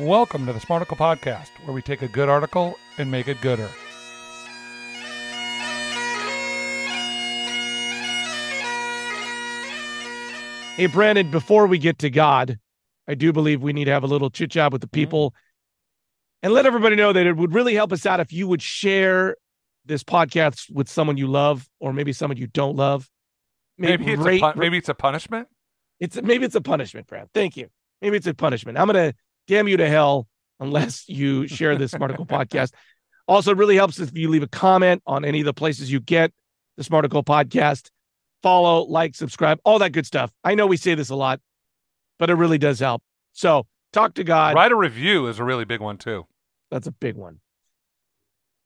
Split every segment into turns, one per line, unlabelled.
Welcome to the Smarticle Podcast, where we take a good article and make it gooder.
Hey, Brandon, before we get to God, I do believe we need to have a little chit chat with the mm-hmm. people and let everybody know that it would really help us out if you would share this podcast with someone you love or maybe someone you don't love.
Maybe, it's,
rate-
a pun- maybe it's a punishment.
it's maybe it's a punishment, Brad. Thank you. Maybe it's a punishment. I'm gonna damn you to hell unless you share this Smarticle podcast. Also, it really helps if you leave a comment on any of the places you get the Smarticle podcast. Follow, like, subscribe, all that good stuff. I know we say this a lot, but it really does help. So talk to God.
Write a review is a really big one too.
That's a big one.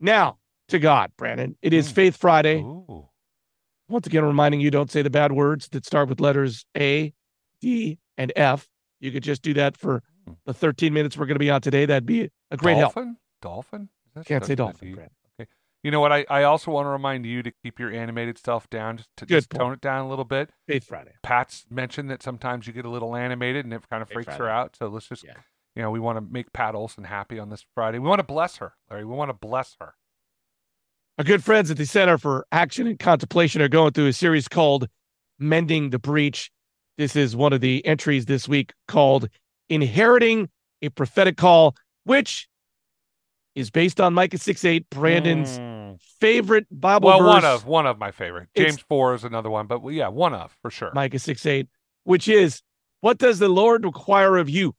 Now to God, Brandon. It is
Mm.
Faith Friday.
Ooh.
Once again, reminding you don't say the bad words that start with letters A, D, and F. You could just do that for. The 13 minutes we're going to be on today. That'd be a great help.
dolphin? Dolphin? Is
Can't say
starts with a
dolphin? Brad.
You know what? I, I also want to remind you to keep your animated stuff down, just to
Good
just
point.
tone it down a little bit.
Faith Friday.
Pat's mentioned that sometimes you get a little animated and it kind of
Faith
freaks her out. So let's just,
Yeah.
you know, we want to make Pat Olson happy on this Friday. We want to bless her, Larry. We want to bless her.
Our good friends at the Center for Action and Contemplation are going through a series called Mending the Breach. This is one of the entries this week called Inheriting a Prophetic Call, which is based on Micah 6 8, Brandon's
Mm.
favorite Bible
well,
verse.
one of one of my favorite.
It's-
James four is another one, but yeah, one of for sure.
Micah 6 8, which is, What does the Lord require of you?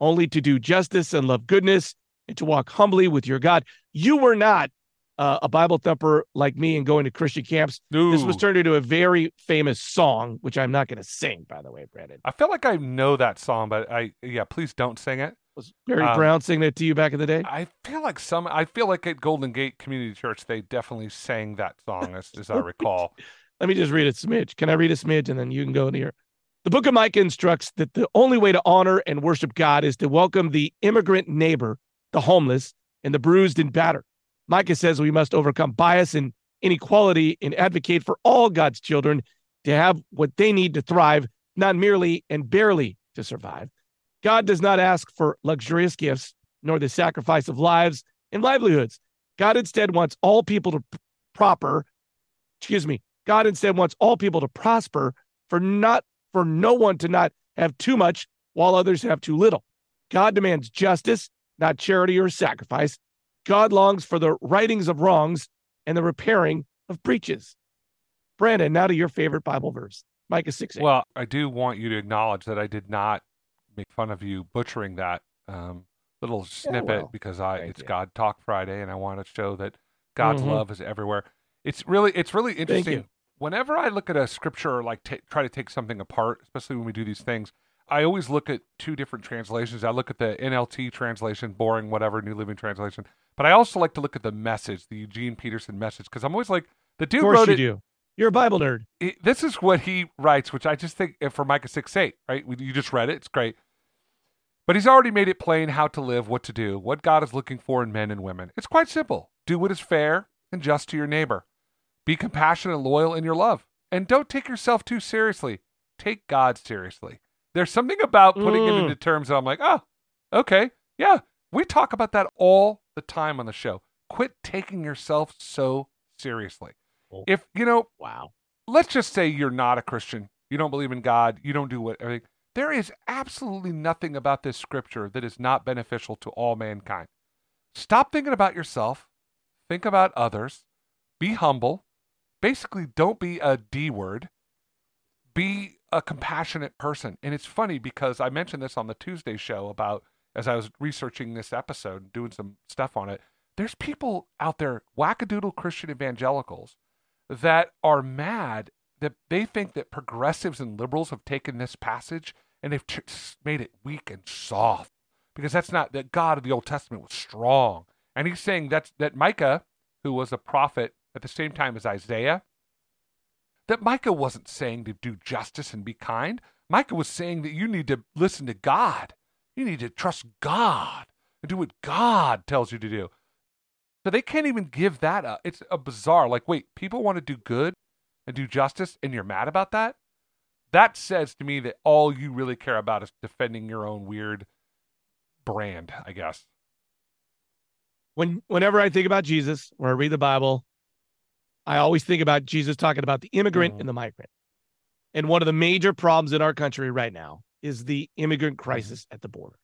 Only to do justice and love goodness and to walk humbly with your God. You were not uh, a Bible thumper like me and going to Christian camps. This was turned into a very famous song, which I'm not going to sing, by the way, Brandon.
I feel like I know that song, but I yeah, please don't sing it.
Was Barry
Um,
Brown singing it to you back in the day?
I feel like some. I feel like at Golden Gate Community Church they definitely sang that song, as, as I recall.
Let me just read a smidge. Can I read a smidge and then you can go in here? The book of Micah instructs that the only way to honor and worship God is to welcome the immigrant neighbor, the homeless, and the bruised and battered. Micah says we must overcome bias and inequality and advocate for all God's children to have what they need to thrive, not merely and barely to survive. God does not ask for luxurious gifts, nor the sacrifice of lives and livelihoods. God instead wants all people to proper, excuse me, God instead wants all people to prosper for not for no one to not have too much while others have too little. God demands justice, not charity or sacrifice. God longs for the rightings of wrongs and the repairing of breaches. Brandon, now to your favorite Bible verse, Micah 6 8.
Well, I do want you to acknowledge that I did not make fun of you butchering that um, little snippet
well,
because I it's
you.
God Talk Friday, and I want to show that God's
Mhm.
love is everywhere. It's really it's really interesting. Whenever I look at a scripture, or like ta try to take something apart, especially when we do these things, I always look at two different translations. I look at the NLT translation, boring, whatever, New Living Translation, but I also like to look at the message, the Eugene Peterson message, because I'm always like, the dude wrote
you
it
do. You're a Bible nerd.
it- this is what he writes, which I just think uh, for Micah 6 8, right? You just read it. It's great. But he's already made it plain how to live, what to do, what God is looking for in men and women. It's quite simple. Do what is fair and just to your neighbor. Be compassionate and loyal in your love. And don't take yourself too seriously. Take God seriously. There's something about putting it
Mm.
into terms that I'm like, oh, okay. Yeah. We talk about that all the time on the show. Quit taking yourself so seriously.
Oh.
If, you know,
Wow.
let's just say you're not a Christian. You don't believe in God. You don't do what everything. There is absolutely nothing about this scripture that is not beneficial to all mankind. Stop thinking about yourself. Think about others. Be humble. Basically, don't be a D word. Be a compassionate person. And it's funny because I mentioned this on the Tuesday show about as I was researching this episode doing some stuff on it. There's people out there, wackadoodle Christian evangelicals, that are mad that they think that progressives and liberals have taken this passage and they've made it weak and soft because that's not that God of the Old Testament was strong. And he's saying that's that Micah, who was a prophet at the same time as Isaiah, that Micah wasn't saying to do justice and be kind. Micah was saying that you need to listen to God. You need to trust God and do what God tells you to do. So they can't even give that up. It's a bizarre. Like, wait, people want to do good and do justice, and you're mad about that? That says to me that all you really care about is defending your own weird brand, I guess.
When whenever I think about Jesus or I read the Bible, I always think about Jesus talking about the immigrant
Mhm.
and the migrant. And one of the major problems in our country right now is the immigrant mm-hmm. crisis at the border.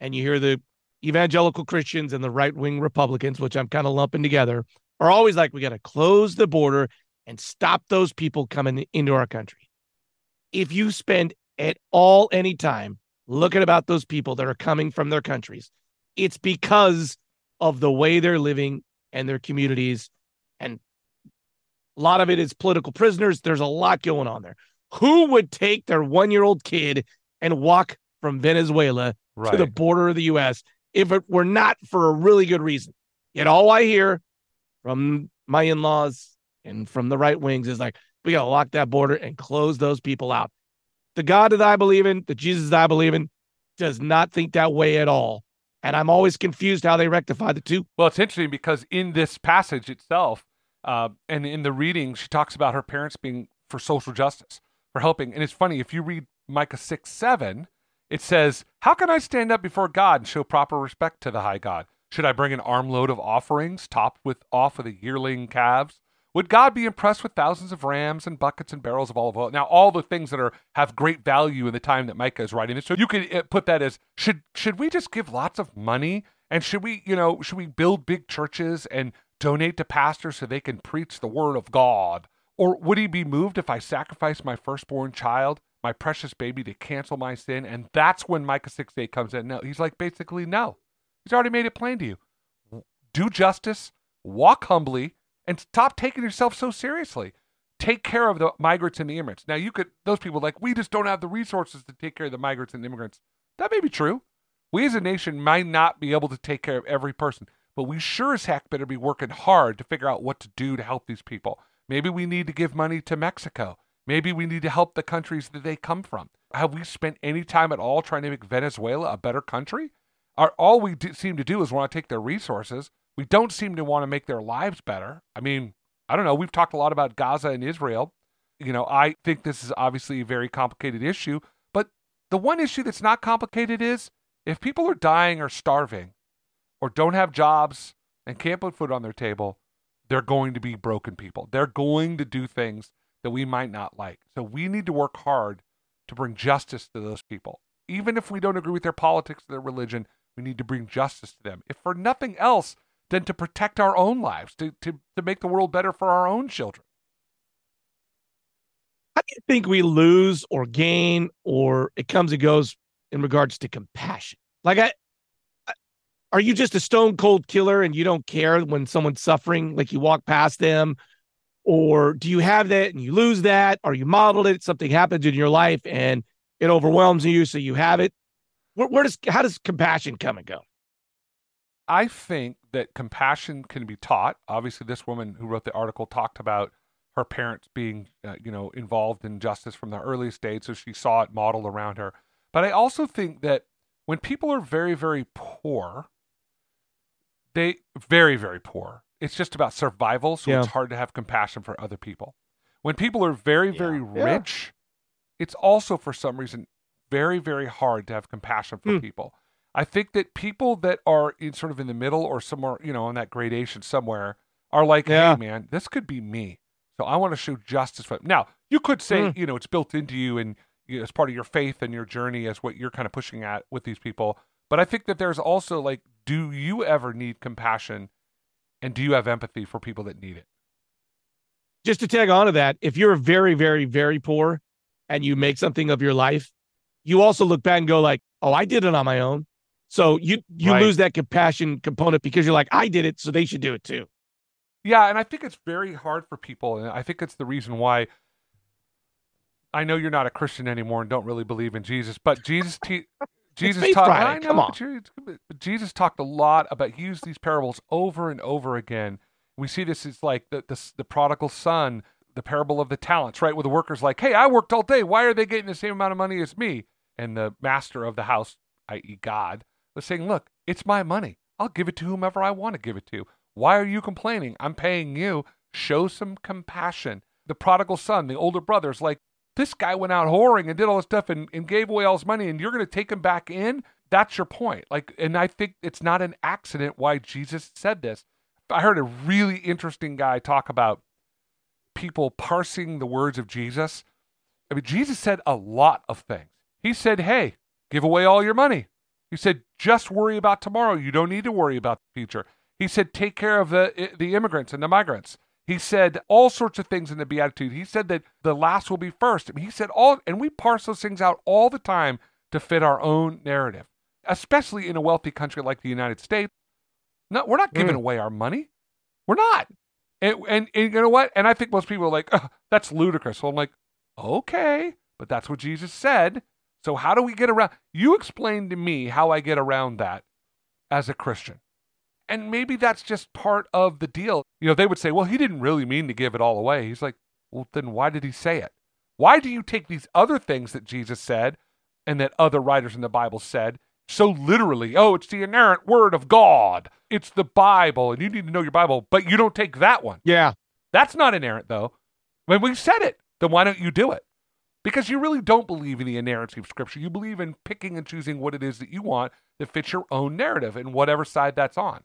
And you hear the evangelical Christians and the right wing Republicans, which I'm kind of lumping together, are always like, we got to close the border and stop those people coming into our country. If you spend at all any time looking about those people that are coming from their countries, it's because of the way they're living and their communities. And a lot of it is political prisoners. There's a lot going on there. Who would take their one year old kid and walk from Venezuela
Right.
to the border of the US if it were not for a really good reason? Yet all I hear from my in laws and from the right wings is like, we got to lock that border and close those people out. The God that I believe in, the Jesus that I believe in, does not think that way at all. And I'm always confused how they rectify the two.
Well, it's interesting because in this passage itself, uh, and in the reading, she talks about her parents being for social justice, for helping. And it's funny, if you read Micah 6 7, it says, How can I stand up before God and show proper respect to the high God? Should I bring an armload of offerings topped with off of the yearling calves? Would God be impressed with thousands of rams and buckets and barrels of olive oil? Now, all the things that are have great value in the time that Micah is writing this. So you could uh, put that as should should we just give lots of money and should we you know should we build big churches and donate to pastors so they can preach the word of God? Or would he be moved if I sacrificed my firstborn child, my precious baby, to cancel my sin? And that's when Micah 6 8 comes in. No, he's like basically no. He's already made it plain to you. Do justice, walk humbly, and stop taking yourself so seriously. Take care of the migrants and the immigrants. Now, you could, those people like, we just don't have the resources to take care of the migrants and immigrants. That may be true. We as a nation might not be able to take care of every person, but we sure as heck better be working hard to figure out what to do to help these people. Maybe we need to give money to Mexico. Maybe we need to help the countries that they come from. Have we spent any time at all trying to make Venezuela a better country? Our, all we do, seem to do is want to take their resources. We don't seem to want to make their lives better. I mean, I don't know. We've talked a lot about Gaza and Israel. You know, I think this is obviously a very complicated issue, but the one issue that's not complicated is if people are dying or starving or don't have jobs and can't put food on their table, they're going to be broken people. They're going to do things that we might not like. So we need to work hard to bring justice to those people. Even if we don't agree with their politics or their religion, we need to bring justice to them. If for nothing else, than to protect our own lives, to, to, to make the world better for our own children.
How do you think we lose or gain or it comes and goes in regards to compassion? Like, I, I- are you just a stone cold killer and you don't care when someone's suffering, like you walk past them? Or do you have that and you lose that? Or you modeled it, something happens in your life and it overwhelms you, so you have it? Where, where does how does compassion come and go?
I think that compassion can be taught. Obviously, this woman who wrote the article talked about her parents being, uh, you know, involved in justice from the earliest days, so she saw it modeled around her. But I also think that when people are very, very poor, they very, very poor. It's just about survival, so
Yeah.
it's hard to have compassion for other people. When people are very,
Yeah.
very
Yeah.
rich, it's also for some reason very, very hard to have compassion for
Hmm.
people. I think that people that are in sort of in the middle or somewhere, you know, in that gradation somewhere are like,
Yeah.
hey, man, this could be me. So I want to show justice for Now, you could say,
Mm.
you know, it's built into you and you know, as part of your faith and your journey as what you're kind of pushing at with these people. But I think that there's also like, do you ever need compassion and do you have empathy for people that need it?
just to tag on to that, if you're very, very, very poor and you make something of your life, you also look back and go like, "Oh, I did it on my own." So you you
Right.
lose that compassion component because you're like, "I did it, so they should do it too."
Yeah, and I think it's very hard for people, and I think it's the reason why. I know you're not a Christian anymore and don't really believe in Jesus, but Jesus, te- Jesus
Faith
taught.
Friday,
know,
come on.
but Jesus talked a lot about. He used these parables over and over again. We see this as like the the, the prodigal son, the parable of the talents, right? Where the workers like, "Hey, I worked all day. Why are they getting the same amount of money as me?" And the master of the house, i.e., God, was saying, "Look, it's my money. I'll give it to whomever I want to give it to. Why are you complaining? I'm paying you. Show some compassion." The prodigal son, the older brother's like, this guy went out whoring and did all this stuff and, and gave away all his money, and you're going to take him back in? that's your point. Like, and I think it's not an accident why Jesus said this. I heard a really interesting guy talk about people parsing the words of Jesus. I mean, Jesus said a lot of things. He said, Hey, give away all your money. He said, just worry about tomorrow. You don't need to worry about the future. He said, take care of the, the immigrants and the migrants. He said all sorts of things in the Beatitude. He said that the last will be first. I mean, he said all, and we parse those things out all the time to fit our own narrative, especially in a wealthy country like the United States. No, we're not giving mm. away our money. We're not. And, and, and, you know what? And I think most people are like, oh, that's ludicrous. So I'm like, okay, but that's what Jesus said. So how do we get around? You explain to me how I get around that as a Christian. And maybe that's just part of the deal. You know, they would say, well, he didn't really mean to give it all away. He's like, well, then why did he say it? Why do you take these other things that Jesus said and that other writers in the Bible said so literally? Oh, it's the inerrant word of God. It's the Bible, and you need to know your Bible, but you don't take that one.
Yeah.
That's not inerrant, though. When we said it, then why don't you do it? Because you really don't believe in the inerrancy of Scripture. You believe in picking and choosing what it is that you want that fits your own narrative and whatever side that's on.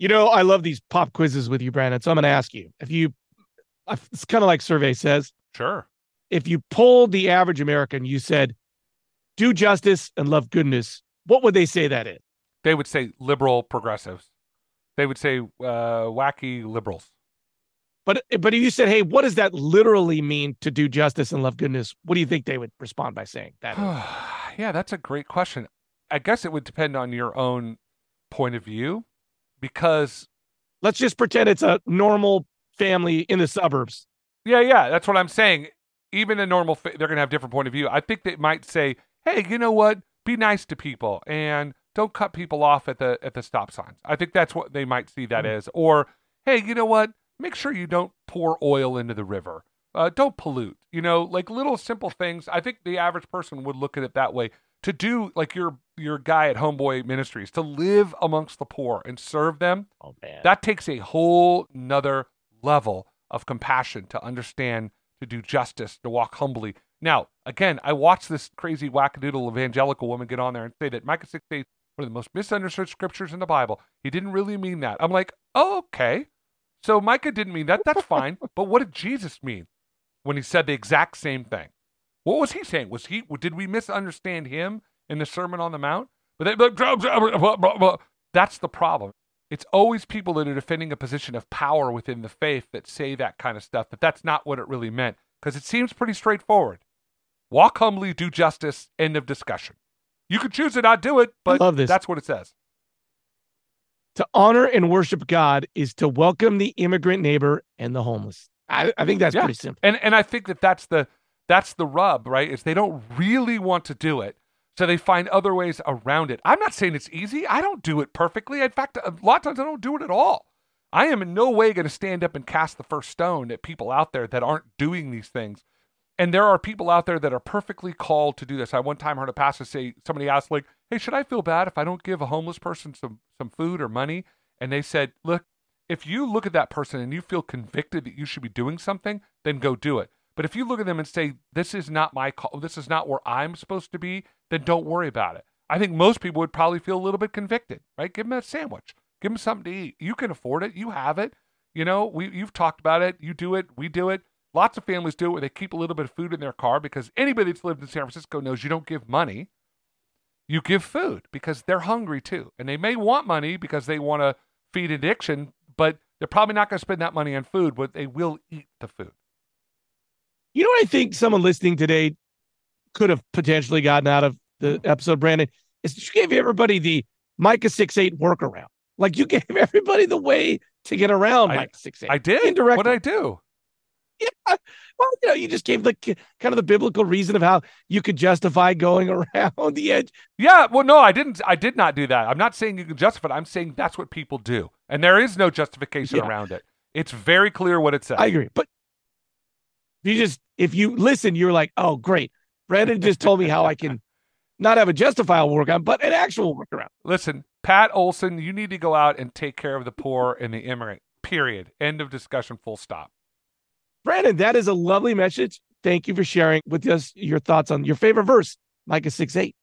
You know, I love these pop quizzes with you, Brandon. So I'm going to ask you if you, it's kind of like survey says.
Sure.
If you pulled the average American, you said, do justice and love goodness, what would they say that is?
They would say liberal progressives. They would say uh, wacky liberals.
But but if you said, "Hey, what does that literally mean to do justice and love goodness?" What do you think they would respond by saying? That
yeah, that's a great question. I guess it would depend on your own point of view because
let's just pretend it's a normal family in the suburbs.
Yeah, yeah, that's what I'm saying. Even a normal, fa- they're gonna have different point of view. I think they might say, "Hey, you know what? Be nice to people and don't cut people off at the at the stop signs." I think that's what they might see that mm-hmm. as. Or, "Hey, you know what? Make sure you don't pour oil into the river. Uh, don't pollute." You know, like little simple things. I think the average person would look at it that way to do like your your guy at Homeboy Ministries to live amongst the poor and serve them.
Oh man,
that takes a whole nother level of compassion to understand, to do justice, to walk humbly. Now, again, I watched this crazy wackadoodle evangelical woman get on there and say that Micah 6 8 one of the most misunderstood scriptures in the Bible. He didn't really mean that. I'm like, oh, okay. So Micah didn't mean that. That's fine. but what did Jesus mean when he said the exact same thing? What was he saying? Was he did we misunderstand him in the Sermon on the Mount? But they, that's the problem. It's always people that are defending a position of power within the faith that say that kind of stuff. That that's not what it really meant because it seems pretty straightforward. Walk humbly, do justice. End of discussion. You could choose to not do it, but that's what it says.
To honor and worship God is to welcome the immigrant neighbor and the homeless. I, I think that's yeah. pretty simple.
And and I think that that's the that's the rub, right? Is they don't really want to do it. So they find other ways around it. I'm not saying it's easy. I don't do it perfectly. In fact, a lot of times I don't do it at all. I am in no way going to stand up and cast the first stone at people out there that aren't doing these things. And there are people out there that are perfectly called to do this. I one time heard a pastor say, somebody asked, like, hey, should I feel bad if I don't give a homeless person some, some food or money? And they said, look, if you look at that person and you feel convicted that you should be doing something, then go do it. But if you look at them and say, this is not my call, this is not where I'm supposed to be, then don't worry about it. I think most people would probably feel a little bit convicted, right? Give them a sandwich, give them something to eat. You can afford it, you have it. You know, we you've talked about it, you do it, we do it. Lots of families do it where they keep a little bit of food in their car because anybody that's lived in San Francisco knows you don't give money. You give food because they're hungry too. And they may want money because they want to feed addiction, but they're probably not going to spend that money on food, but they will eat the food.
You know what I think someone listening today could have potentially gotten out of the episode, Brandon, is you gave everybody the Micah 6 8 workaround. Like you gave everybody the way to get around I, Micah 6 8.
I did. Indirectly. What did I do?
Yeah. Well, you know, you just gave the kind of the biblical reason of how you could justify going around the edge.
Yeah. Well, no, I didn't. I did not do that. I'm not saying you can justify it. I'm saying that's what people do. And there is no justification yeah. around it. It's very clear what it says.
I agree. But you just if you listen, you're like, oh great. Brandon just told me how I can not have a justifiable workaround, but an actual workaround.
Listen, Pat Olson, you need to go out and take care of the poor and the immigrant. Period. End of discussion. Full stop.
Brandon, that is a lovely message. Thank you for sharing with us your thoughts on your favorite verse, Micah 6 8.